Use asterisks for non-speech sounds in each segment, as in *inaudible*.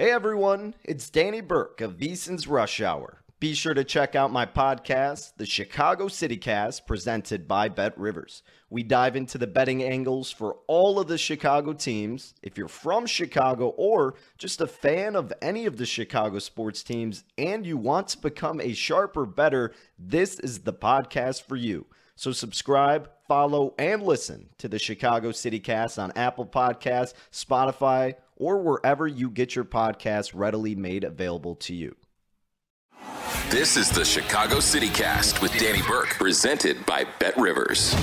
Hey everyone, it's Danny Burke of VSiN's Rush Hour. Be sure to check out my podcast, The Chicago City Cast, presented by Bet Rivers. We dive into the betting angles for all of the Chicago teams. If you're from Chicago or just a fan of any of the Chicago sports teams and you want to become a sharper better, this is the podcast for you. So subscribe, follow, and listen to the Chicago City Cast on Apple Podcasts, Spotify, or wherever you get your podcasts readily made available to you. This is the Chicago City Cast with Danny Burke, presented by Bet Rivers.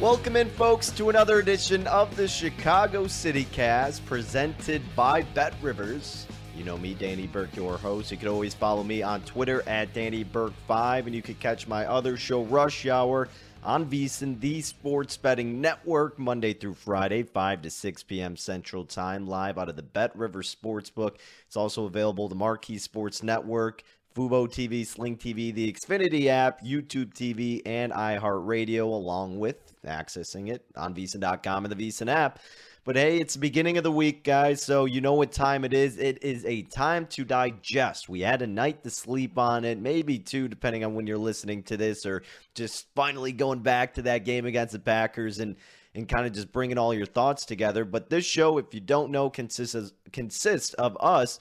Welcome in, folks, to another edition of the Chicago City Cast, presented by Bet Rivers. You know me, Danny Burke, your host. You can always follow me on Twitter at Danny Burke5, and you can catch my other show, Rush Hour on VSiN, the Sports Betting Network, Monday through Friday, 5 to 6 p.m. Central Time, live out of the Bet River Sportsbook. It's also available the Marquee Sports Network, Fubo TV, Sling TV, the Xfinity app, YouTube TV, and iHeartRadio, along with accessing it on VSiN.com and the VSiN app. But hey, it's the beginning of the week, guys, so you know what time it is. It is a time to digest. We had a night to sleep on it, maybe two, depending on when you're listening to this, or just finally going back to that game against the Packers and and kind of just bringing all your thoughts together. But this show, if you don't know, consists of, consists of us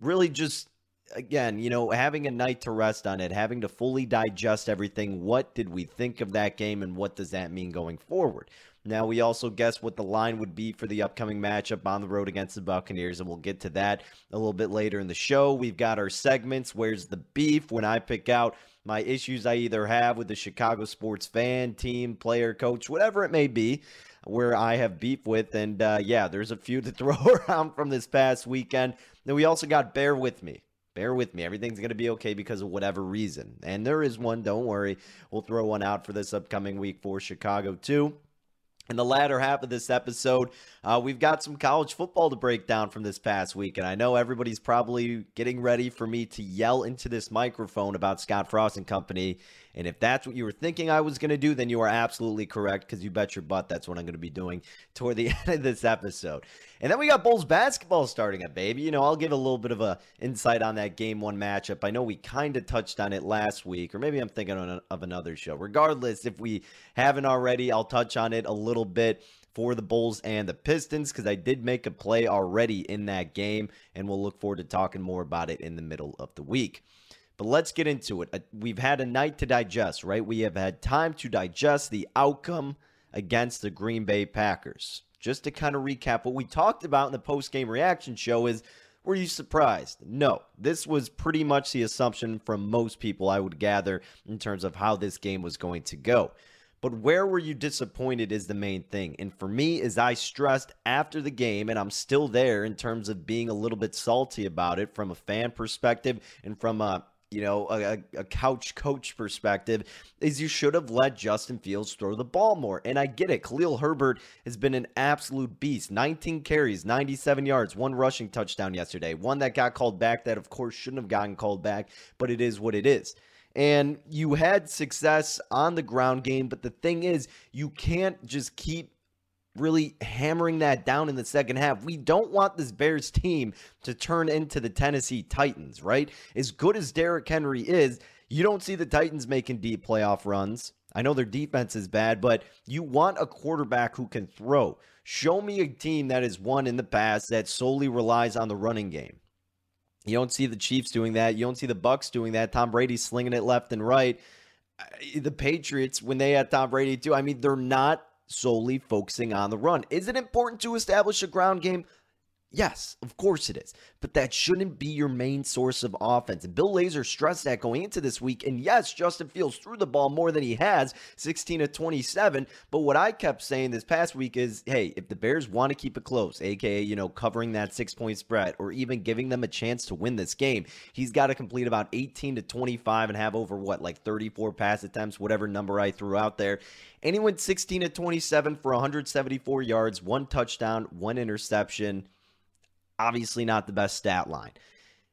really just again, you know, having a night to rest on it, having to fully digest everything. What did we think of that game and what does that mean going forward? Now, we also guessed what the line would be for the upcoming matchup on the road against the Buccaneers, and we'll get to that a little bit later in the show. We've got our segments. Where's the beef? When I pick out my issues I either have with the Chicago sports fan, team, player, coach, whatever it may be, where I have beef with. And uh, yeah, there's a few to *laughs* throw around from this past weekend. Then we also got Bear With Me. Bear with me. Everything's going to be okay because of whatever reason. And there is one. Don't worry. We'll throw one out for this upcoming week for Chicago, too. In the latter half of this episode, uh, we've got some college football to break down from this past week. And I know everybody's probably getting ready for me to yell into this microphone about Scott Frost and Company. And if that's what you were thinking I was going to do, then you are absolutely correct because you bet your butt that's what I'm going to be doing toward the *laughs* end of this episode. And then we got Bulls basketball starting up, baby. You know, I'll give a little bit of a insight on that game one matchup. I know we kind of touched on it last week, or maybe I'm thinking of another show. Regardless, if we haven't already, I'll touch on it a little bit for the Bulls and the Pistons because I did make a play already in that game, and we'll look forward to talking more about it in the middle of the week. But let's get into it. Uh, we've had a night to digest, right? We have had time to digest the outcome against the Green Bay Packers. Just to kind of recap what we talked about in the post game reaction show is were you surprised? No. This was pretty much the assumption from most people, I would gather, in terms of how this game was going to go. But where were you disappointed is the main thing. And for me, as I stressed after the game, and I'm still there in terms of being a little bit salty about it from a fan perspective and from a you know, a, a, couch coach perspective, is you should have let Justin Fields throw the ball more. And I get it. Khalil Herbert has been an absolute beast. 19 carries, 97 yards, one rushing touchdown yesterday. One that got called back that, of course, shouldn't have gotten called back, but it is what it is and you had success on the ground game. But the thing is, you can't just keep really hammering that down in the second half. We don't want this Bears team to turn into the Tennessee Titans, right? As good as Derrick Henry is, you don't see the Titans making deep playoff runs. I know their defense is bad, but you want a quarterback who can throw. Show me a team that has won in the past that solely relies on the running game. You don't see the Chiefs doing that. You don't see the Bucks doing that. Tom Brady slinging it left and right. The Patriots, when they had Tom Brady too, I mean, they're not solely focusing on the run. Is it important to establish a ground game? Yes, of course it is. But that shouldn't be your main source of offense. And Bill Lazor stressed that going into this week. And yes, Justin Fields threw the ball more than he has, 16 to 27. But what I kept saying this past week is hey, if the Bears want to keep it close, aka, you know, covering that six point spread or even giving them a chance to win this game, he's got to complete about 18 to 25 and have over what, like 34 pass attempts, whatever number I threw out there. And he went 16 to 27 for 174 yards, one touchdown, one interception obviously not the best stat line.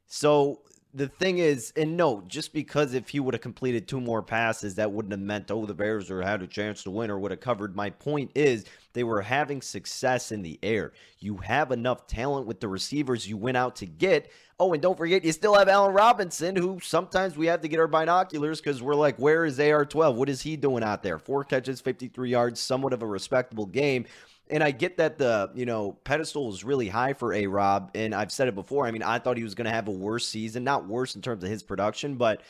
So the thing is, and no, just because if he would have completed two more passes, that wouldn't have meant, oh, the Bears or had a chance to win or would have covered. My point is, they were having success in the air. You have enough talent with the receivers you went out to get. Oh, and don't forget, you still have Allen Robinson, who sometimes we have to get our binoculars because we're like, where is AR 12? What is he doing out there? Four catches, 53 yards, somewhat of a respectable game. And I get that the, you know, pedestal is really high for A Rob. And I've said it before. I mean, I thought he was going to have a worse season, not worse in terms of his production, but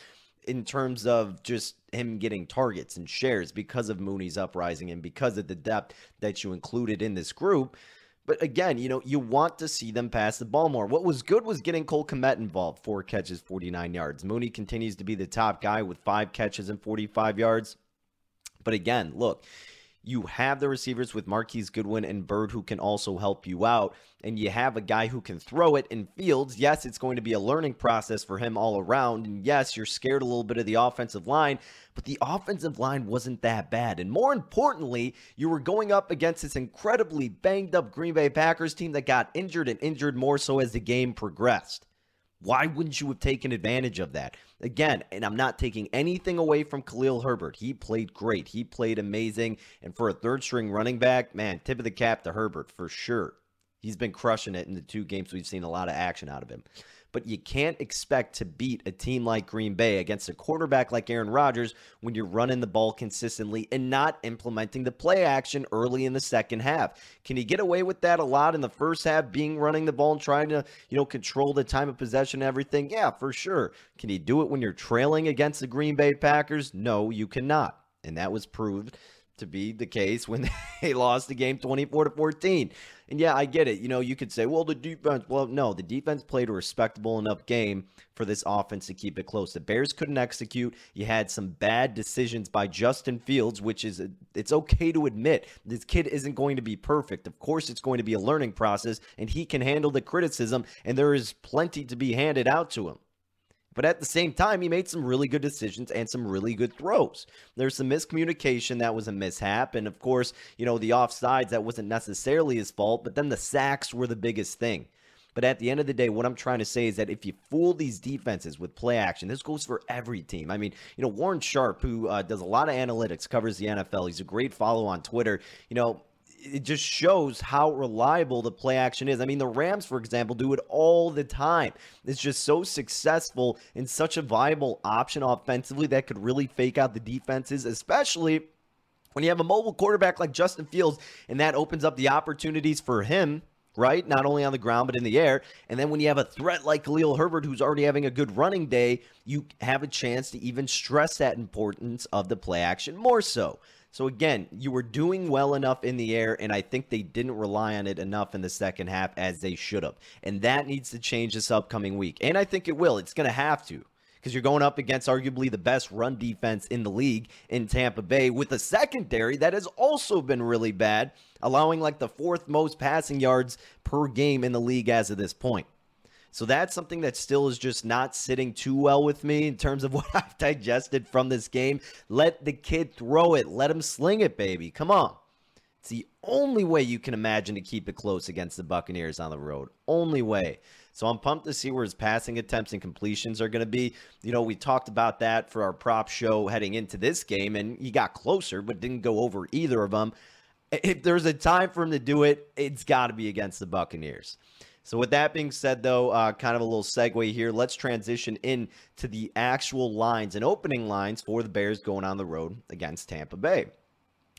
in terms of just him getting targets and shares because of Mooney's uprising and because of the depth that you included in this group. But again, you know, you want to see them pass the ball more. What was good was getting Cole Kmet involved. Four catches, 49 yards. Mooney continues to be the top guy with five catches and 45 yards. But again, look, you have the receivers with Marquise Goodwin and Byrd who can also help you out, and you have a guy who can throw it in Fields. Yes, it's going to be a learning process for him all around, and yes, you're scared a little bit of the offensive line, but the offensive line wasn't that bad. And more importantly, you were going up against this incredibly banged up Green Bay Packers team that got injured and injured more so as the game progressed. Why wouldn't you have taken advantage of that? Again, and I'm not taking anything away from Khalil Herbert. He played great. He played amazing. And for a third string running back, man, tip of the cap to Herbert for sure. He's been crushing it in the two games we've seen a lot of action out of him but you can't expect to beat a team like Green Bay against a quarterback like Aaron Rodgers when you're running the ball consistently and not implementing the play action early in the second half. Can he get away with that a lot in the first half, being running the ball and trying to, you know, control the time of possession and everything? Yeah, for sure. Can he do it when you're trailing against the Green Bay Packers? No, you cannot. And that was proved to be the case when *laughs* they lost the game 24 to 14. And yeah, I get it. You know, you could say, well, the defense, well, no, the defense played a respectable enough game for this offense to keep it close. The Bears couldn't execute. You had some bad decisions by Justin Fields, which is, it's okay to admit this kid isn't going to be perfect. Of course, it's going to be a learning process, and he can handle the criticism, and there is plenty to be handed out to him. But at the same time, he made some really good decisions and some really good throws. There's some miscommunication that was a mishap. And of course, you know, the offsides, that wasn't necessarily his fault, but then the sacks were the biggest thing. But at the end of the day, what I'm trying to say is that if you fool these defenses with play action, this goes for every team. I mean, you know, Warren Sharp, who uh, does a lot of analytics, covers the NFL. He's a great follow on Twitter. You know, it just shows how reliable the play action is. I mean, the Rams, for example, do it all the time. It's just so successful and such a viable option offensively that could really fake out the defenses, especially when you have a mobile quarterback like Justin Fields, and that opens up the opportunities for him right? Not only on the ground, but in the air. And then when you have a threat like Khalil Herbert, who's already having a good running day, you have a chance to even stress that importance of the play action more so. So again, you were doing well enough in the air, and I think they didn't rely on it enough in the second half as they should have. And that needs to change this upcoming week. And I think it will. It's going to have to because you're going up against arguably the best run defense in the league in Tampa Bay with a secondary that has also been really bad, allowing like the fourth most passing yards per game in the league as of this point. So that's something that still is just not sitting too well with me in terms of *laughs* what I've digested from this game. Let the kid throw it. Let him sling it, baby. Come on. It's the only way you can imagine to keep it close against the Buccaneers on the road. Only way. So I'm pumped to see where his passing attempts and completions are going to be. You know, we talked about that for our prop show heading into this game, and he got closer, but didn't go over either of them. If there's a time for him to do it, it's got to be against the Buccaneers. So, with that being said, though, uh, kind of a little segue here. Let's transition in to the actual lines and opening lines for the Bears going on the road against Tampa Bay.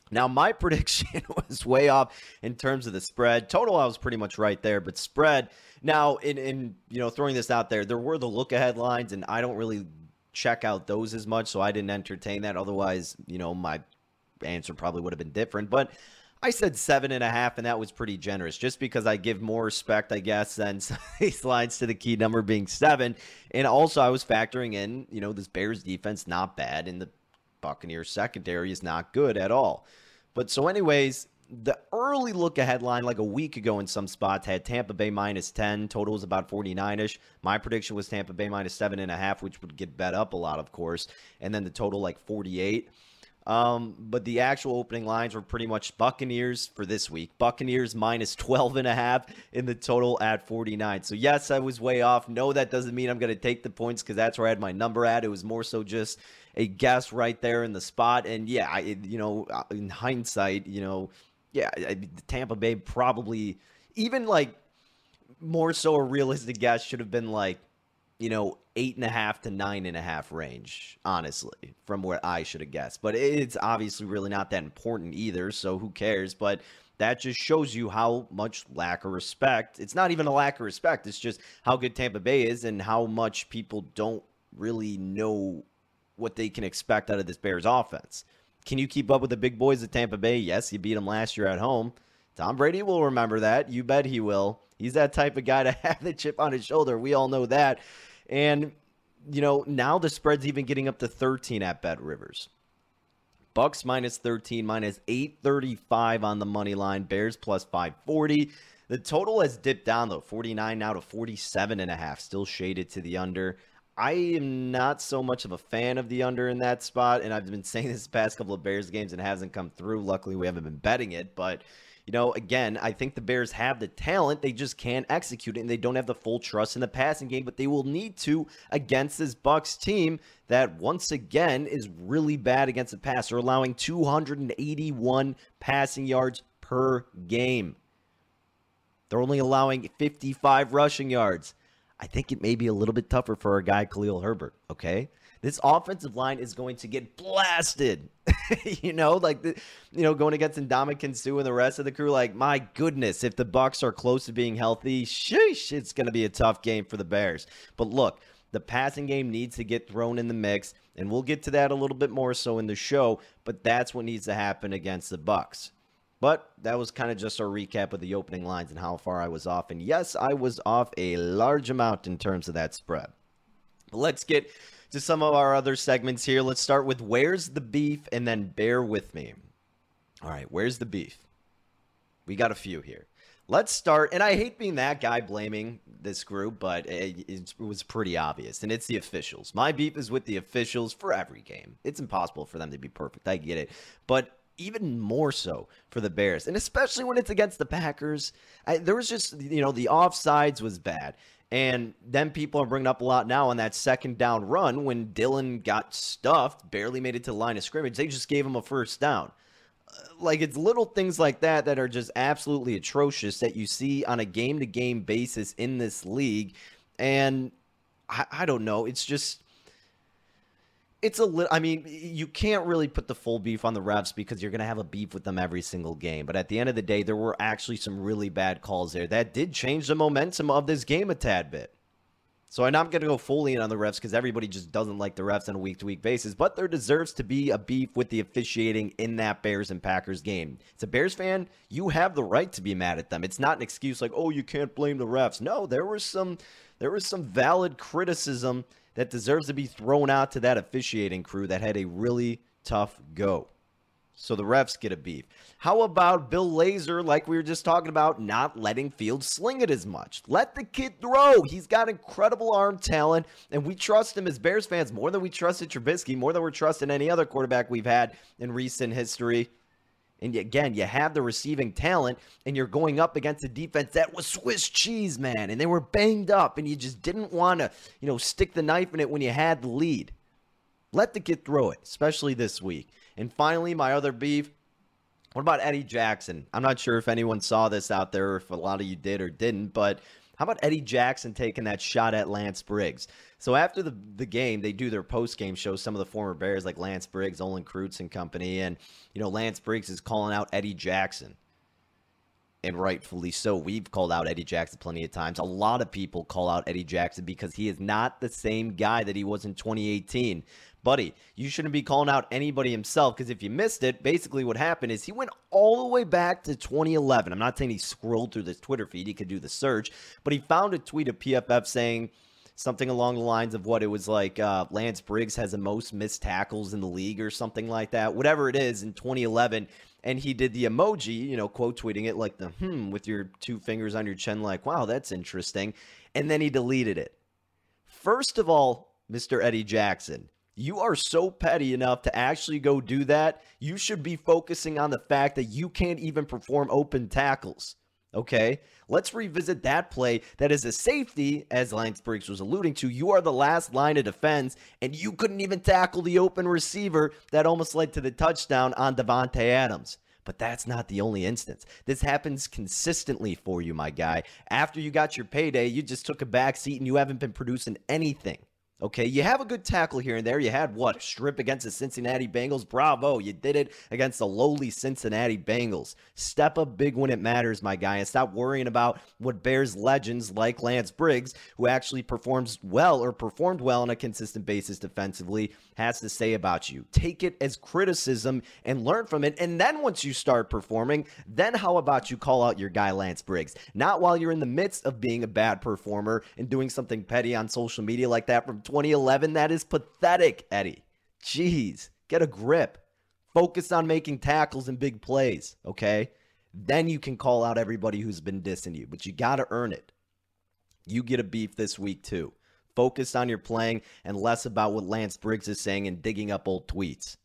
Now, my *laughs* prediction was way off in terms of the spread. Total, I was pretty much right there, but spread. Now, in in you know throwing this out there, there were the look ahead lines, and I don't really check out those as much, so I didn't entertain that. Otherwise, you know, my answer probably would have been different. But I said seven and a half, and that was pretty generous, just because I give more respect, I guess, than *laughs* these lines to the key number being seven. And also, I was factoring in, you know, this Bears defense not bad, and the Buccaneers secondary is not good at all. But so, anyways, the early look ahead line, like a week ago in some spots, had Tampa Bay minus 10. Total was about 49 ish. My prediction was Tampa Bay minus 7.5, which would get bet up a lot, of course. And then the total, like 48. Um, but the actual opening lines were pretty much Buccaneers for this week. Buccaneers minus 12 and a half in the total at 49. So yes, I was way off. No, that doesn't mean I'm going to take the points because that's where I had my number at. It was more so just a guess right there in the spot. And yeah, I, you know, uh, in hindsight, you know, yeah, the Tampa Bay probably even like more so a realistic guess should have been like you know, eight and a half to nine and a half range, honestly, from what I should have guessed. But it's obviously really not that important either, so who cares? But that just shows you how much lack of respect. It's not even a lack of respect, it's just how good Tampa Bay is and how much people don't really know what they can expect out of this Bears offense. Can you keep up with the big boys at Tampa Bay? Yes, you beat them last year at home. Tom Brady will remember that. You bet he will. He's that type of guy to *laughs* have the chip on his shoulder. We all know that. And, you know, now the spread's even getting up to 13 at Bet Rivers. Bucks minus 13, minus 835 on the money line. Bears plus 540. The total has dipped down, though, 49 now to 47 and a half, still shaded to the under. I am not so much of a fan of the under in that spot, and I've been *laughs* saying this past couple of Bears games and hasn't come through. Luckily, we haven't been betting it, but you know, again, I think the Bears have the talent. They just can't execute it, and they don't have the full trust in the passing game, but they will need to against this Bucks team that once again is really bad against the pass. They're allowing 281 passing yards per game. They're only allowing 55 rushing yards. I think it may be a little bit tougher for our guy, Khalil Herbert, okay? This offensive line is going to get blasted. *laughs* you know, like the, you know, going against Ndamukong Suh and the rest of the crew. Like, my goodness, if the Bucks are close to being healthy, sheesh, it's going to be a tough game for the Bears. But look, the passing game needs to get thrown in the mix, and we'll get to that a little bit more so in the show. But that's what needs to happen against the Bucks. But that was kind of just a recap of the opening lines and how far I was off. And yes, I was off a large amount in terms of that spread. But let's get to some of our other segments here. Let's start with Where's the Beef and then Bear With Me. All right, where's the beef? We got a few here. Let's start, and I hate being that guy blaming this group, but it, it, was pretty obvious, and it's the officials. My beef is with the officials for every game. It's impossible for them to be perfect. I get it. But even more so for the Bears, and especially when it's against the Packers. I, there was just, you know, the offsides was bad. And then people are bringing up a lot now on that second down run when Dillon got stuffed, barely made it to the line of scrimmage. They just gave him a first down. Uh, like it's little things like that that are just absolutely atrocious that you see on a game to game basis in this league. And I, I don't know. It's just it's a little i mean you can't really put the full beef on the refs because you're going to have a beef with them every single game. But at the end of the day there were actually some really bad calls there that did change the momentum of this game a tad bit. So i'm not going to go fully in on the refs because everybody just doesn't like the refs on a week-to-week basis but there deserves to be a beef with the officiating in that bears and packers game. It's a bears fan you have the right to be mad at them. It's not an excuse like oh you can't blame the refs. No there was some there was some valid criticism that deserves to be thrown out to that officiating crew that had a really tough go. So the refs get a beef. How about Bill Lazor, like we were just talking about, not letting Fields sling it as much? Let the kid throw. He's got incredible arm talent, and we trust him as Bears fans more than we trusted Trubisky, more than we're trusting any other quarterback we've had in recent history. And again, you have the receiving talent, and you're going up against a defense that was Swiss cheese, man, and they were banged up, and you just didn't want to, you know, stick the knife in it when you had the lead. Let the kid throw it, especially this week. And finally, my other beef. What about Eddie Jackson? I'm not sure if anyone saw this out there, if a lot of you did or didn't, but how about Eddie Jackson taking that shot at Lance Briggs? So after the, the game, they do their post game show. Some of the former Bears, like Lance Briggs, Olin Kreutz and company, and you know Lance Briggs is calling out Eddie Jackson, and rightfully so. We've called out Eddie Jackson plenty of times. A lot of people call out Eddie Jackson because he is not the same guy that he was in 2018 buddy, you shouldn't be calling out anybody himself because if you missed it, basically what happened is he went all the way back to 2011. I'm not saying he scrolled through this Twitter feed, he could do the search, but he found a tweet of PFF saying, something along the lines of what it was like uh, Lance Briggs has the most missed tackles in the league or something like that, whatever it is in 2011. And he did the emoji, you know, quote tweeting it like the hmm with your two fingers on your chin, like, wow, that's interesting. And then he deleted it. First of all, Mr. Eddie Jackson, you are so petty enough to actually go do that, you should be focusing on the fact that you can't even perform open tackles. Okay, let's revisit that play. That is a safety, as Lance Briggs was alluding to. You are the last line of defense, and you couldn't even tackle the open receiver that almost led to the touchdown on Davante Adams. But that's not the only instance. This happens consistently for you, my guy. After you got your payday, you just took a back seat and you haven't been producing anything. Okay, you have a good tackle here and there. You had what? Strip against the Cincinnati Bengals. Bravo. You did it against the lowly Cincinnati Bengals. Step up big when it matters, my guy, and stop worrying about what Bears legends like Lance Briggs, who actually performs well or performed well on a consistent basis defensively, has to say about you. Take it as criticism and learn from it. And then once you start performing, then how about you call out your guy Lance Briggs? Not while you're in the midst of being a bad performer and doing something petty on social media like that from 2011. That is pathetic, Eddie. Jeez, get a grip. Focus on making tackles and big plays, okay? Then you can call out everybody who's been dissing you, but you got to earn it. You get a beef this week, too. Focus on your playing and less about what Lance Briggs is saying and digging up old tweets.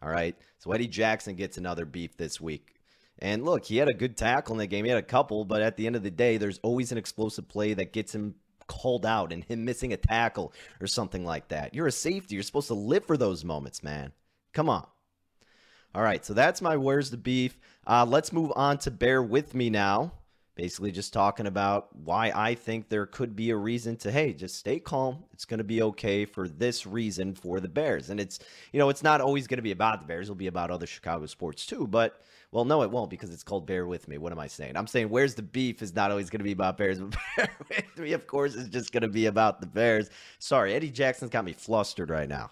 All right? So Eddie Jackson gets another beef this week. And look, he had a good tackle in the game. He had a couple, but at the end of the day, there's always an explosive play that gets him called out and him missing a tackle or something like that. You're a safety. You're supposed to live for those moments, man. Come on. All right, so that's my where's the beef. Uh, let's move on to bear with me now. Basically, just talking about why I think there could be a reason to, hey, just stay calm. It's going to be okay for this reason for the Bears. And it's, you know, it's not always going to be about the Bears. It'll be about other Chicago sports too. But well, no, it won't because it's called Bear With Me. What am I saying? I'm saying Where's the Beef is not always going to be about Bears, but *laughs* Bear With Me, of course, is just going to be about the Bears. Sorry, Eddie Jackson's got me flustered right now.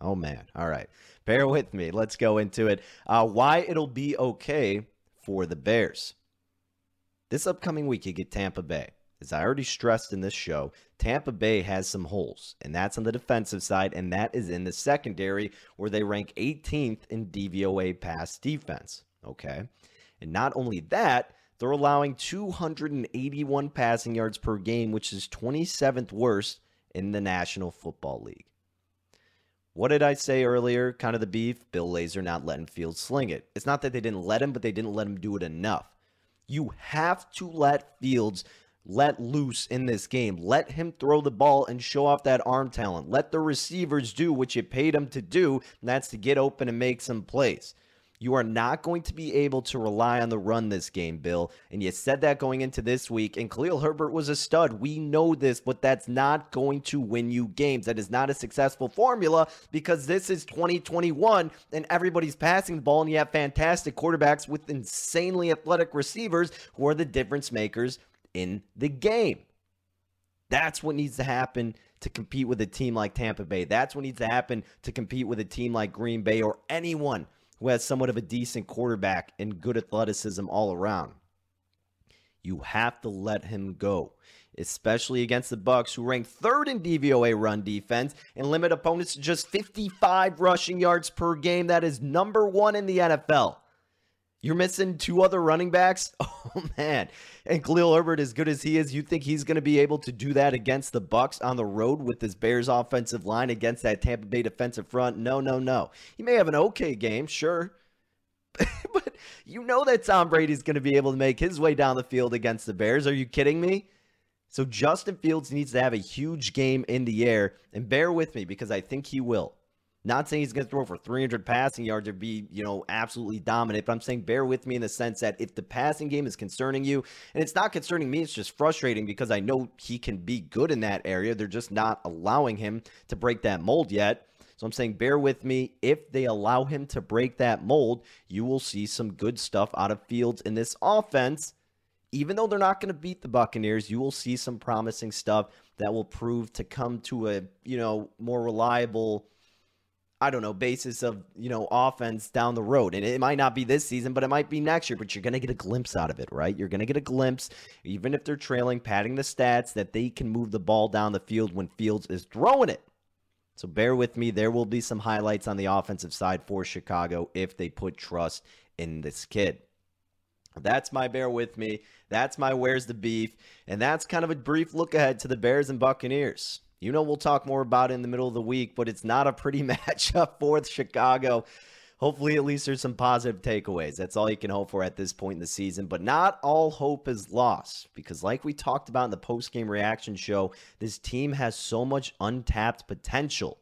Oh, man. All right. Bear with me. Let's go into it. Uh, why it'll be okay for the Bears. This upcoming week, you get Tampa Bay. As I already stressed in this show, Tampa Bay has some holes, and that's on the defensive side, and that is in the secondary, where they rank 18th in DVOA pass defense. Okay. And not only that, they're allowing 281 passing yards per game, which is 27th worst in the National Football League. What did I say earlier? Kind of the beef. Bill Lazor not letting Fields sling it. It's not that they didn't let him, but they didn't let him do it enough. You have to let Fields let loose in this game. Let him throw the ball and show off that arm talent. Let the receivers do what you paid them to do, and that's to get open and make some plays. You are not going to be able to rely on the run this game, Bill. And you said that going into this week. And Khalil Herbert was a stud. We know this, but that's not going to win you games. That is not a successful formula because this is 2021 and everybody's passing the ball. And you have fantastic quarterbacks with insanely athletic receivers who are the difference makers in the game. That's what needs to happen to compete with a team like Tampa Bay. That's what needs to happen to compete with a team like Green Bay or anyone who has somewhat of a decent quarterback and good athleticism all around. You have to let him go, especially against the Bucks, who rank third in DVOA run defense and limit opponents to just 55 rushing yards per game. That is number one in the NFL. You're missing two other running backs. *laughs* Oh man. And Khalil Herbert, as good as he is, you think he's going to be able to do that against the Bucks on the road with this Bears offensive line against that Tampa Bay defensive front? No, no, no. He may have an okay game, sure. *laughs* but you know that Tom Brady's going to be able to make his way down the field against the Bears. Are you kidding me? So Justin Fields needs to have a huge game in the air, and bear with me because I think he will. Not saying he's going to throw for 300 passing yards or be, you know, absolutely dominant, but I'm saying bear with me in the sense that if the passing game is concerning you, and it's not concerning me, it's just frustrating because I know he can be good in that area. They're just not allowing him to break that mold yet. So I'm saying bear with me. If they allow him to break that mold, you will see some good stuff out of Fields in this offense. Even though they're not going to beat the Buccaneers, you will see some promising stuff that will prove to come to a, you know, more reliable I don't know, basis of, you know, offense down the road. And it might not be this season, but it might be next year. But you're going to get a glimpse out of it, right? You're going to get a glimpse, even if they're trailing, padding the stats, that they can move the ball down the field when Fields is throwing it. So bear with me. There will be some highlights on the offensive side for Chicago if they put trust in this kid. That's my bear with me. That's my where's the beef. And that's kind of a brief look ahead to the Bears and Buccaneers. You know, we'll talk more about it in the middle of the week, but it's not a pretty *laughs* matchup for Chicago. Hopefully, at least there's some positive takeaways. That's all you can hope for at this point in the season. But not all hope is lost because, like we talked about in the post game reaction show, this team has so much untapped potential.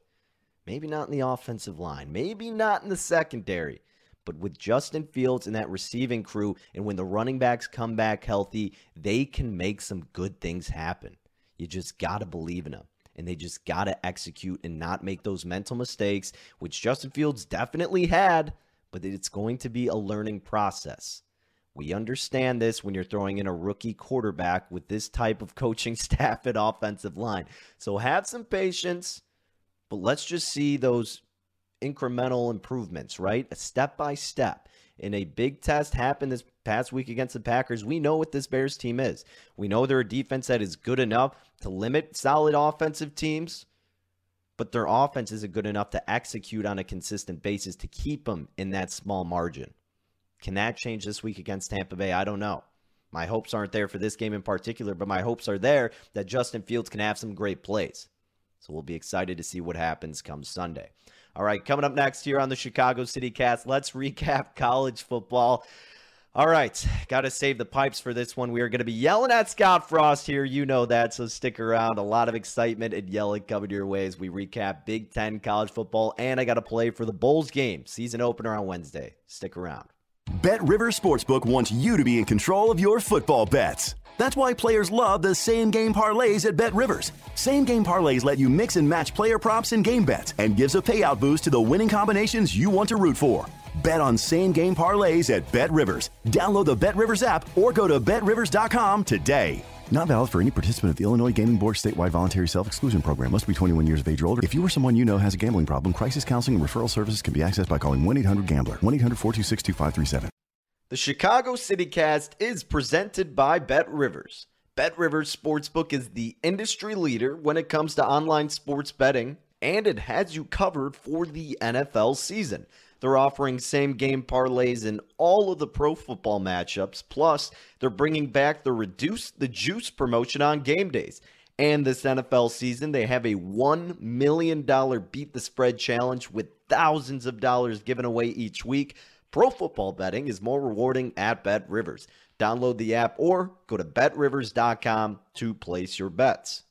Maybe not in the offensive line, maybe not in the secondary. But with Justin Fields and that receiving crew, and when the running backs come back healthy, they can make some good things happen. You just got to believe in them. And they just got to execute and not make those mental mistakes, which Justin Fields definitely had, but it's going to be a learning process. We understand this when you're throwing in a rookie quarterback with this type of coaching *laughs* staff at offensive line. So have some patience, but let's just see those incremental improvements, right? A step by step. In a big test happened this past week against the Packers, we know what this Bears team is. We know they're a defense that is good enough to limit solid offensive teams, but their offense isn't good enough to execute on a consistent basis to keep them in that small margin. Can that change this week against Tampa Bay? I don't know. My hopes aren't there for this game in particular, but my hopes are there that Justin Fields can have some great plays. So we'll be excited to see what happens come Sunday. All right, coming up next here on the Chicago City Cast, let's recap *laughs* college football. All right, got to save the pipes for this one. We are going to be yelling at Scott Frost here. You know that, so stick around. A lot of excitement and yelling coming your way as we recap Big Ten college football. And I got to play for the Bulls game, season opener on Wednesday. Stick around. Bet Rivers Sportsbook wants you to be in control of your football bets. That's why players love the same game parlays at Bet Rivers. Same game parlays let you mix and match player props and game bets and gives a payout boost to the winning combinations you want to root for. Bet on same game parlays at Bet Rivers. Download the Bet Rivers app or go to betrivers.com today. Not valid for any participant of the Illinois Gaming Board statewide voluntary self exclusion program. Must be 21 years of age or older. If you or someone you know has a gambling problem, crisis counseling and referral services can be accessed by calling 1 800 Gambler. 1 800 426 2537. The Chicago City Cast is presented by Bet Rivers. Bet Rivers Sportsbook is the industry leader when it comes to online sports betting, and it has you covered for the NFL season. They're offering same game parlays in all of the pro football matchups. Plus, they're bringing back the Reduce the Juice promotion on game days. And this NFL season, they have a $1 million beat the spread challenge with thousands of dollars given away each week. Pro football betting is more rewarding at Bet Rivers. Download the app or go to betrivers.com to place your bets.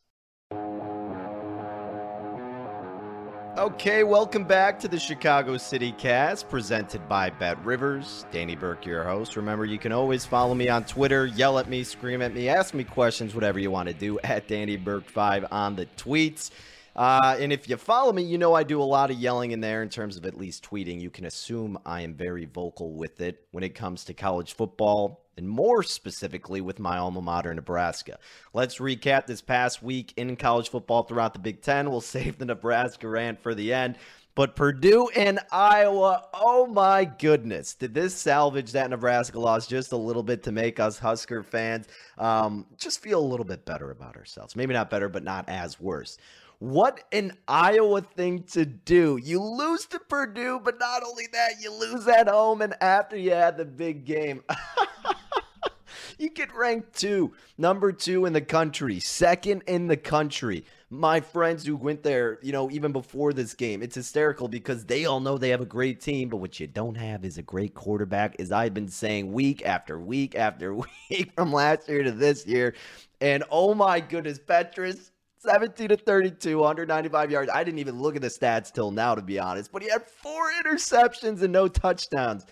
Okay, welcome back to the Chicago City Cast presented by Bet Rivers. Danny Burke, your host. Remember, you can always follow me on Twitter, yell at me, scream at me, ask me questions, whatever you want to do *laughs* at Danny Burke5 on the tweets. Uh, and if you follow me, you know I do a lot of yelling in there in terms of at least tweeting. You can assume I am very vocal with it when it comes to college football, and more specifically with my alma mater, Nebraska. Let's recap this past week in college football throughout the Big Ten. We'll *laughs* save the Nebraska rant for the end. But Purdue and Iowa, oh my goodness, did this salvage that Nebraska loss just a little bit to make us Husker fans um, just feel a little bit better about ourselves? Maybe not better, but not as worse. What an Iowa thing to do. You lose to Purdue, but not only that, you lose at home and after you had the big game. *laughs* you get ranked two, number two in the country, second in the country. My friends who went there, you know, even before this game, it's hysterical because they all know they have a great team, but what you don't have is a great quarterback, as I've been saying week after week after *laughs* week from last year to this year. And oh my goodness, Petras, 17 to 32, 195 yards. I didn't even look at the stats till now, to be honest, but he had four interceptions and no touchdowns.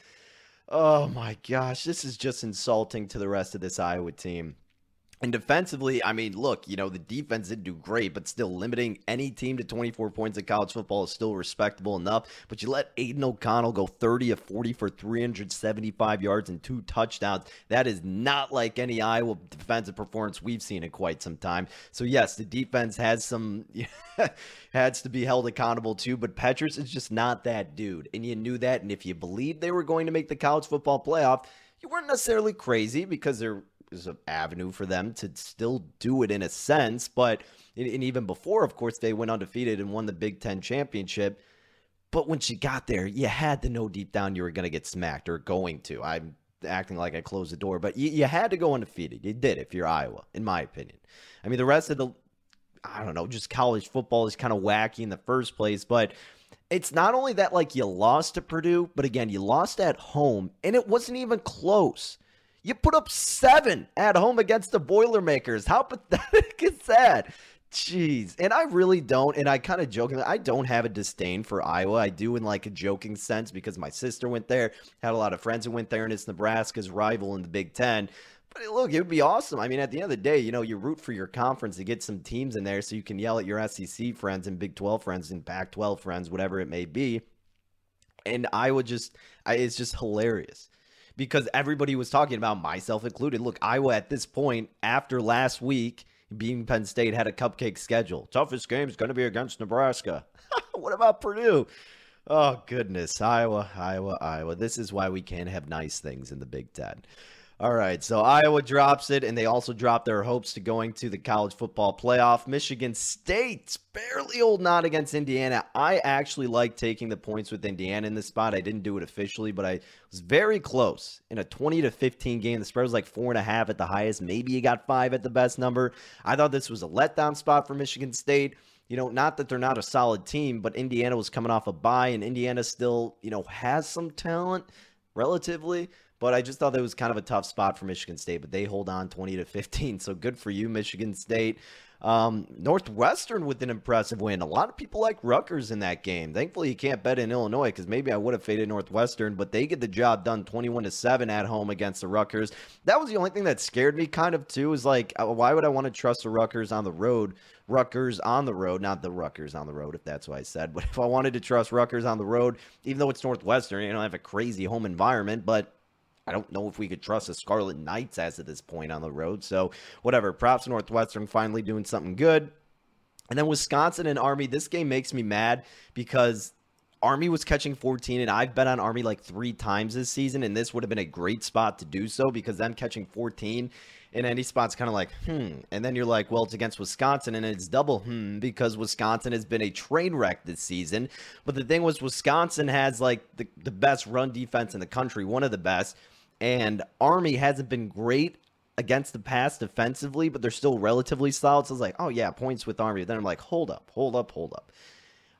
Oh my gosh, this is just insulting to the rest of this Iowa team. And defensively, I mean, look, you know, the defense didn't do great, but still limiting any team to 24 points in college football is still respectable enough. But you let Aidan O'Connell go 30 of 40 for 375 yards and two touchdowns. That is not like any Iowa defensive performance we've seen in quite some time. So, yes, the defense has some, *laughs* has to be held accountable too, but Petras is just not that dude. And you knew that. And if you believed they were going to make the college football playoff, you weren't necessarily crazy because they're is an avenue for them to still do it in a sense. But and even before, of course, they went undefeated and won the Big Ten championship. But once you got there, you had to know deep down you were going to get smacked or going to. I'm acting like I closed the door, but you, you had to go undefeated. You did if you're Iowa, in my opinion. I mean, the rest of the I don't know, just college football is kind of wacky in the first place. But it's not only that, like, you lost to Purdue, but again, you lost at home, and it wasn't even close. You put up seven at home against the Boilermakers. How pathetic *laughs* is that? Jeez. And I really don't, and I kind of joke, I don't have a disdain for Iowa. I do in like a joking sense because my sister went there, had a lot of friends who went there, and it's Nebraska's rival in the Big Ten. But look, it would be awesome. I mean, at the end of the day, you know, you root for your conference to get some teams in there so you can yell at your SEC friends and Big 12 friends and Pac 12 friends, whatever it may be. And Iowa just, it's just hilarious because everybody was talking about, myself included. Look, Iowa at this point, after last week, being Penn State had a cupcake schedule. Toughest game is going to be against Nebraska. *laughs* what about Purdue? Oh, goodness. Iowa, Iowa, Iowa. This is why we can't have nice things in the Big Ten. All right, so Iowa drops it, and they also drop their hopes to going to the college football playoff. Michigan State barely holding on against Indiana. I actually like taking the points with Indiana in this spot. I didn't do it officially, but I was very close in a 20 to 15 game. The spread was like four and a half at the highest. Maybe you got five at the best number. I thought this was a letdown spot for Michigan State you know, not that they're not a solid team, but Indiana was coming off a bye, and Indiana still, you know, has some talent relatively. But I just thought that was kind of a tough spot for Michigan State, but they hold on 20 to 15. So good for you, Michigan State. Um, Northwestern with an impressive win. A lot of people like Rutgers in that game. Thankfully, you can't bet in Illinois because maybe I would have faded Northwestern, but they get the job done 21 to 7 at home against the Rutgers. That was the only thing that scared me kind of too, is like, uh, why would I want to trust the Rutgers on the road? Rutgers on the road, not the Rutgers on the road, if that's what I said, *laughs* but if I wanted to trust Rutgers on the road, even though it's Northwestern, you don't have a crazy home environment, but I don't know if we could trust the Scarlet Knights as of this point on the road. So, whatever. Props Northwestern finally doing something good. And then Wisconsin and Army. This game makes me mad because Army was catching 14, and I've bet on Army like three times this season, and this would have been a great spot to do so because them catching 14 in any spot's kind of like, hmm. And then you're like, well, it's against Wisconsin, and it's double hmm because Wisconsin has been a train wreck this season. But the thing was, Wisconsin has like the, the best run defense in the country, one of the best and Army hasn't been great against the pass defensively, but they're still relatively solid. So it's like, oh yeah, points with Army. Then I'm like, hold up, hold up, hold up.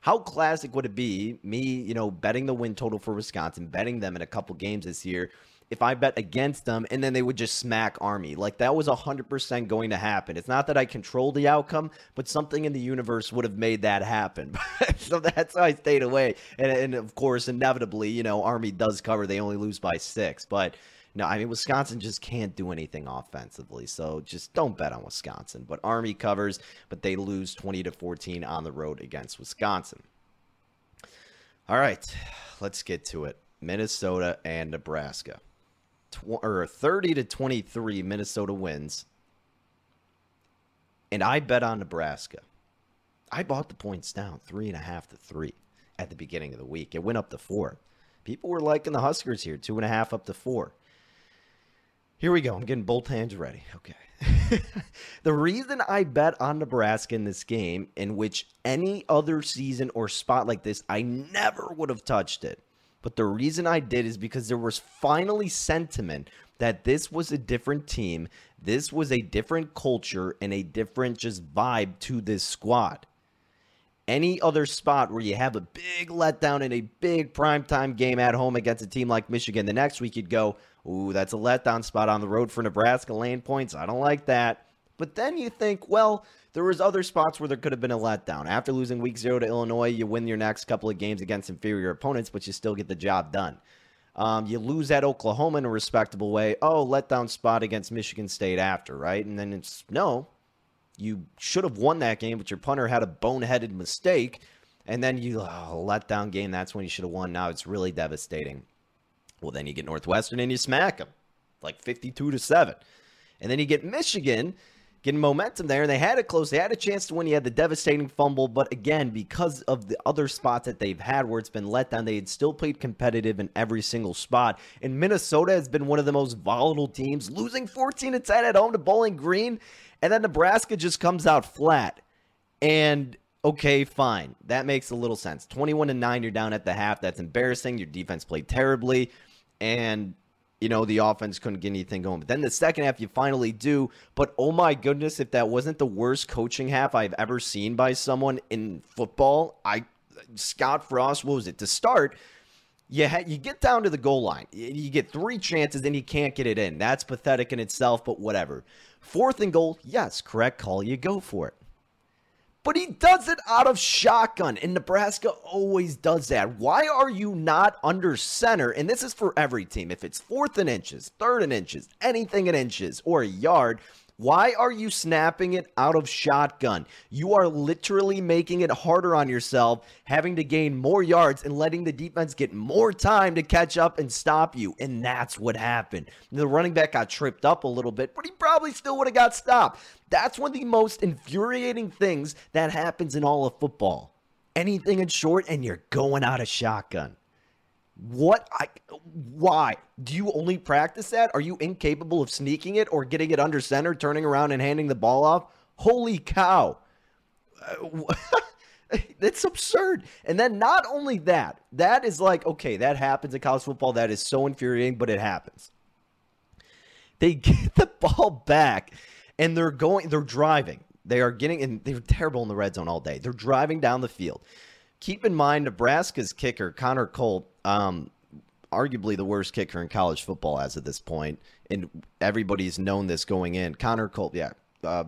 How classic would it be, me, you know, betting the win total for Wisconsin, betting them in a couple games this year, if I bet against them and then they would just smack Army? Like that was 100% going to happen. It's not that I controlled the outcome, but something in the universe would have made that happen. *laughs* so that's why I stayed away. And, and of course, inevitably, you know, Army does cover. They only lose by six. But no, I mean Wisconsin just can't do anything offensively. So just don't bet on Wisconsin. But Army covers, but they lose 20 to 14 on the road against Wisconsin. All right, let's get to it. Minnesota and Nebraska. Tw- or 30 to 23 Minnesota wins. And I bet on Nebraska. I bought the points down three and a half to three at the beginning of the week. It went up to four. People were liking the Huskers here, two and a half up to four. Here we go. I'm getting both hands ready. Okay. *laughs* the reason I bet on Nebraska in this game, in which any other season or spot like this, I never would have touched it. But the reason I did is because there was finally sentiment that this was a different team, this was a different culture, and a different just vibe to this squad. Any other spot where you have a big letdown in a big primetime game at home against a team like Michigan, the next week you'd go, Ooh, that's a letdown spot on the road for Nebraska lane points. I don't like that. But then you think, well, there was other spots where there could have been a letdown. After losing week zero to Illinois, you win your next couple of games against inferior opponents, but you still get the job done. Um, you lose at Oklahoma in a respectable way. Oh, letdown spot against Michigan State after, right? And then it's no, you should have won that game, but your punter had a boneheaded mistake. And then you oh, letdown game. That's when you should have won. Now it's really devastating. Well, then you get Northwestern and you smack them like 52 to 7. And then you get Michigan getting momentum there, and they had it close. They had a chance to win. You had the devastating fumble, but again, because of the other spots that they've had where it's been let down, they had still played competitive in every single spot. And Minnesota has been one of the most volatile teams, losing 14 to 10 at home to Bowling Green, and then Nebraska just comes out flat. And okay, fine, that makes a little sense. 21 to 9, you're down at the half. That's embarrassing. Your defense played terribly. And you know, the offense couldn't get anything going. But then the second half, you finally do. But oh my goodness, if that wasn't the worst coaching half I've ever seen by someone in football, I Scott Frost, what was it to start? You ha- you get down to the goal line, you get three chances, and you can't get it in. That's pathetic in itself, but whatever. Fourth and goal, yes, correct call. You go for it. But he does it out of shotgun, and Nebraska always does that. Why are you not under center? And this is for every team. If it's fourth in inches, third in inches, anything in inches, or a yard, why are you snapping it out of shotgun? You are literally making it harder on yourself, having to gain more yards and letting the defense get more time to catch up and stop you. And that's what happened. The running back got tripped up a little bit, but he probably still would have got stopped. That's one of the most infuriating things that happens in all of football. Anything in short, and you're going out of shotgun. What? I, why? Do you only practice that? Are you incapable of sneaking it or getting it under center, turning around and handing the ball off? Holy cow. Uh, *laughs* That's absurd. And then not only that, that is like, okay, that happens in college football. That is so infuriating, but it happens. They *laughs* get the ball back and they're going, they're driving. They are getting, and they're terrible in the red zone all day. They're driving down the field. Keep in mind, Nebraska's kicker, Connor Culp, um, arguably the worst kicker in college football as of this point, and everybody's known this going in. Connor Culp, yeah, uh,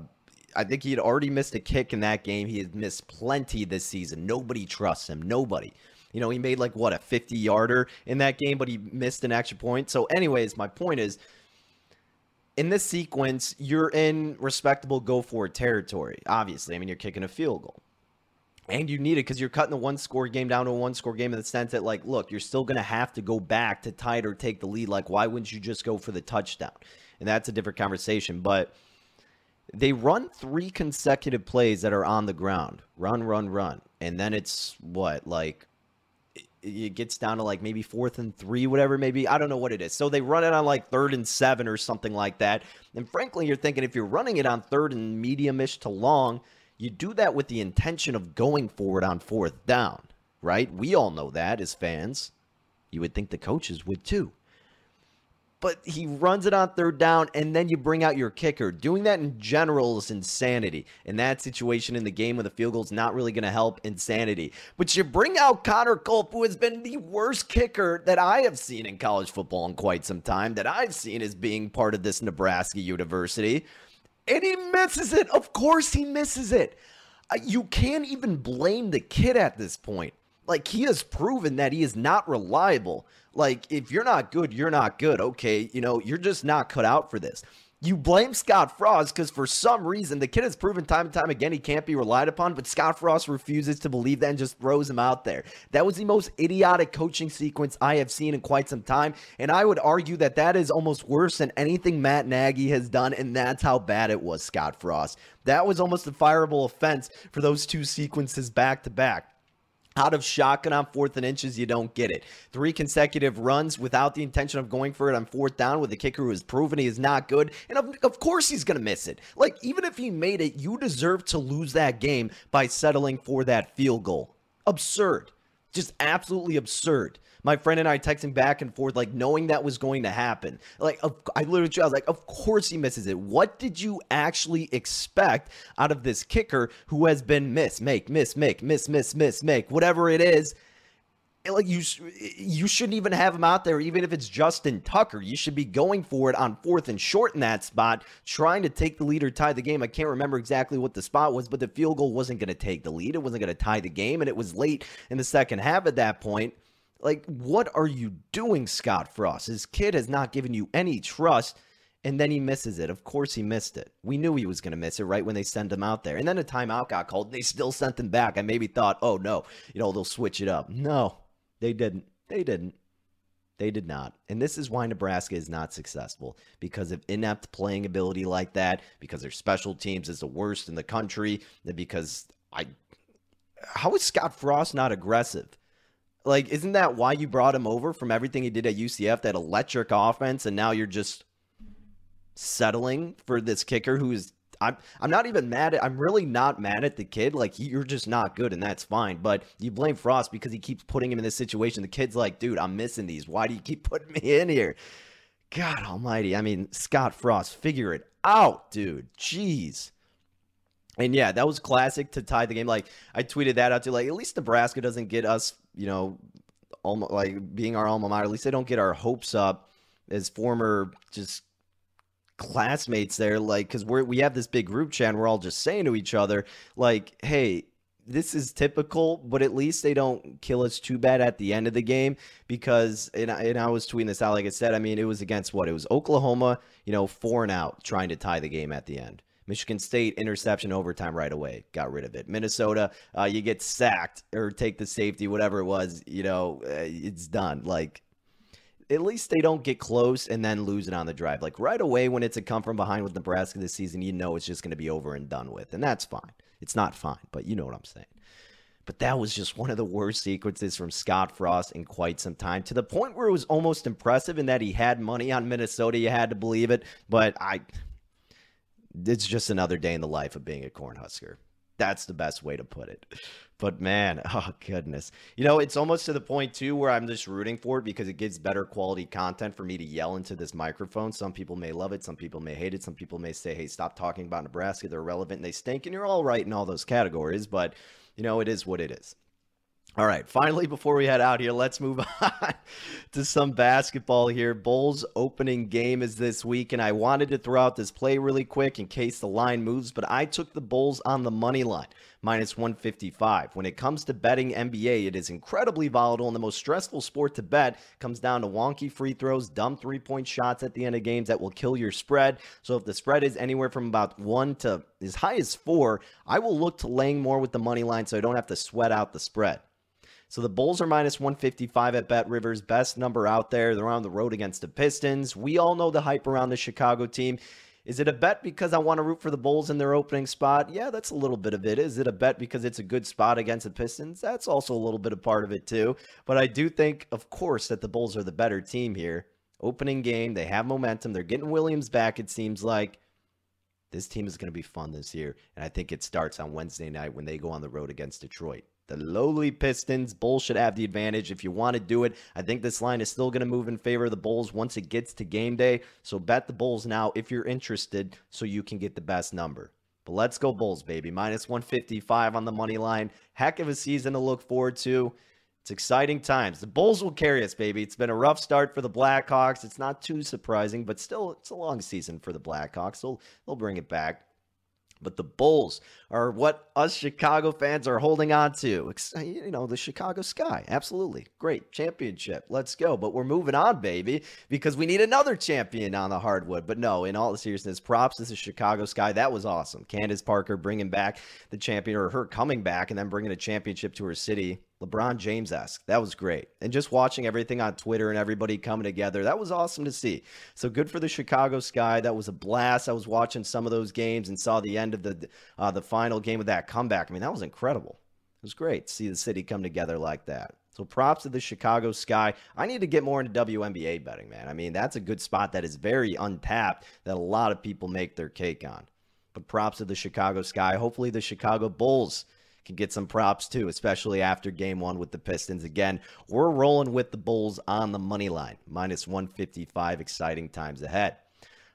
I think he had already missed a kick in that game. He had missed plenty this season. Nobody trusts him. Nobody. You know, he made like what a 50 yarder in that game, but he missed an extra point. So, anyways, my point is in this sequence, you're in respectable go for it territory. Obviously, I mean, you're kicking a field goal and you need it because you're cutting the one score game down to a one score game in the sense that like look you're still going to have to go back to tie or take the lead like why wouldn't you just go for the touchdown and that's a different conversation but they run three consecutive plays that are on the ground run run run and then it's what like it gets down to like maybe fourth and three, whatever, maybe. I don't know what it is. So they run it on like third and seven or something like that. And frankly, you're thinking if you're running it on third and medium ish to long, you do that with the intention of going forward on fourth down, right? We all know that as fans. You would think the coaches would too. But he runs it on third down, and then you bring out your kicker. Doing that in general is insanity. In that situation in the game with a field goal is not really going to help insanity. But you bring out Connor Culp, who has been the worst kicker that I have seen in college football in quite some time, that I've seen as being part of this Nebraska university and he misses it. Of course, he misses it. Uh, you can't even blame the kid at this point. Like, he has proven that he is not reliable. Like, if you're not good, you're not good. Okay, you know, you're just not cut out for this. You blame Scott Frost because for some reason the kid has proven time and time again he can't be relied upon, but Scott Frost refuses to believe that and just throws him out there. That was the most idiotic coaching sequence I have seen in quite some time, and I would argue that that is almost worse than anything Matt Nagy has done, and that's how bad it was, Scott Frost. That was almost a fireable offense for those two sequences back to back. Out of shotgun on fourth and inches, you don't get it. Three consecutive runs without the intention of going for it on fourth down with a kicker who has proven he is not good. And of, of course, he's going to miss it. Like, even if he made it, you deserve to lose that game by settling for that field goal. Absurd. Just absolutely absurd my friend and I texting back and forth, like knowing that was going to happen. Like, I literally, I was like, of course he misses it. What did you actually expect out of this kicker who has been miss, make, miss, make, miss, miss, miss, make, whatever it is? like you you shouldn't even have him out there even if it's Justin Tucker. You should be going for it on fourth and short in that spot, trying to take the lead or tie the game. I can't remember exactly what the spot was, but the field goal wasn't going to take the lead. It wasn't going to tie the game and it was late in the second half at that point. Like, what are you doing, Scott Frost? His kid has not given you any trust, and then he misses it. Of course, he missed it. We knew he was going to miss it right when they sent him out there. And then a timeout got called, and they still sent him back. I maybe thought, oh, no, you know, they'll switch it up. No, they didn't. They didn't. They did not. And this is why Nebraska is not successful because of inept playing ability like that, because their special teams is the worst in the country, because I. How is Scott Frost not aggressive? Like, isn't that why you brought him over from everything he did at UCF, that electric offense, and now you're just settling for this kicker who's I'm I'm not even mad at I'm really not mad at the kid. Like he, you're just not good and that's fine. But you blame Frost because he keeps putting him in this situation. The kid's like, dude, I'm missing these. Why do you keep *laughs* putting me in here? God almighty. I mean, Scott Frost, figure it out, dude. Jeez. And yeah, that was classic to tie the game. Like I tweeted that out to like at least Nebraska doesn't get us, you know, almost like being our alma mater. At least they don't get our hopes up as former just classmates there. Like because we're we have this big group chat and we're all just saying to each other like, hey. This is typical, but at least they don't kill us too bad at the end of the game because, and I, and I was tweeting this out, like I said, I mean, it was against what? It was Oklahoma, you know, four and out trying to tie the game at the end. Michigan State interception overtime right away, got rid of it. Minnesota, uh, you get sacked or take the safety, whatever it was, you know, uh, it's done. Like at least they don't get close and then lose it on the drive. Like right away when it's a come from behind with Nebraska this season, you know it's just going to be over and done with, and that's fine. It's not fine, but you know what I'm saying. But that was just one of the worst sequences from Scott Frost in quite some time, to the point where it was almost impressive in that he had money on Minnesota. You had to believe it, but I it's just another day in the life of being a Cornhusker. That's the best way to put it. But man, *laughs* oh goodness. You know, it's almost to the point too where I'm just rooting for it because it gives better quality content for me to yell into this microphone. Some people may love it, some people may hate it, some people may say, "Hey, stop talking about Nebraska. They're irrelevant and they stink." And you're all right in all those categories, but you know, it is what it is. All right, finally, before we head out here, let's move *laughs* on to some basketball here. Bulls opening game is this week, and I wanted to throw out this play really quick in case the line moves, but I took the Bulls on the money line, minus 155. When it comes to betting NBA, it is incredibly volatile, and the most stressful sport to bet comes down to wonky free throws, dumb three point shots at the end of games that will kill your spread. So if the spread is anywhere from about one to as high as four, I will look to laying more with the money line so I don't have to sweat out the spread. So the Bulls are minus 155 at Bet Rivers, best number out there. They're on the road against the Pistons. We all know the hype around the Chicago team. Is it a bet because I want to root for the Bulls in their opening spot? Yeah, that's a little bit of it. Is it a bet because it's a good spot against the Pistons? That's also a little bit of part of it too. But I do think, of course, that the Bulls are the better team here. Opening game, they have momentum. They're getting Williams back, it seems like. This team is going to be fun this year. And I think it starts on Wednesday night when they go on the road against Detroit. The lowly Pistons. Bulls should have the advantage if you want to do it. I think this line is still going to move in favor of the Bulls once it gets to game day. So bet the Bulls now if you're interested so you can get the best number. But let's go Bulls, baby. Minus 155 on the money line. Heck of a season to look forward to. It's exciting times. The Bulls will carry us, baby. It's been a rough start for the Blackhawks. It's not too surprising, but still, it's a long season for the Blackhawks. They'll, they'll bring it back. But the Bulls are what us Chicago fans are holding on to. Uh, you know, the Chicago Sky. Absolutely. Great. Championship. Let's go. But we're moving on, baby, because we need another champion on the hardwood. But no, in all seriousness, props to the Chicago Sky. That was awesome. Candace Parker bringing back the champion, or her coming back and then bringing a championship to her city. LeBron James esque. That was great. And just watching everything on Twitter and everybody coming together, that was awesome to see. So good for the Chicago Sky. That was a blast. I was watching some of those games and saw the end of the uh, the final game of that comeback. I mean, that was incredible. It was great to see the city come together like that. So props to the Chicago Sky. I need to get more into WNBA betting, man. I mean, that's a good spot that is very untapped that a lot of people make their cake on. But props to the Chicago Sky. Hopefully the Chicago Bulls can get some props too, especially after game one with the Pistons. Again, we're rolling with the Bulls on the money line, minus 155. Exciting times ahead.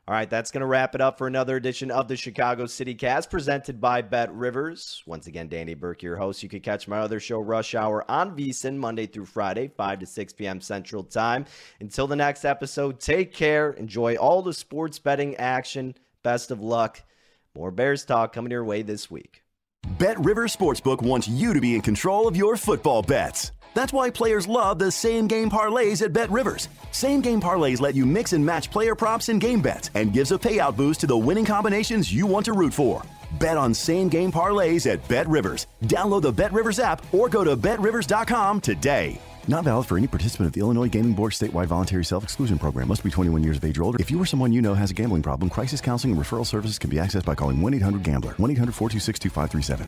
All right, that's going to wrap it up for another edition of the Chicago City Cast presented by Bet Rivers. Once again, Danny Burke, your host. You can catch my other show, Rush Hour, on VSIN Monday through Friday, 5 to 6 p.m. Central Time. Until the next episode, take care. Enjoy all the sports betting action. Best of luck. More Bears talk coming your way this week. Bet Rivers Sportsbook wants you to be in control of your football bets. That's why players love the same game parlays at Bet Rivers. Same game parlays let you mix and match player props and game bets and gives a payout boost to the winning combinations you want to root for. Bet on same game parlays at Bet Rivers. Download the Bet Rivers app or go to betrivers.com today. Not valid for any participant of the Illinois Gaming Board statewide voluntary self exclusion program. Must be 21 years of age or older. If you or someone you know has a gambling problem, crisis counseling and referral services can be accessed by calling 1 800 Gambler. 1 800 426 2537.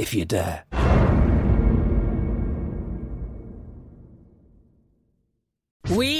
if you dare. We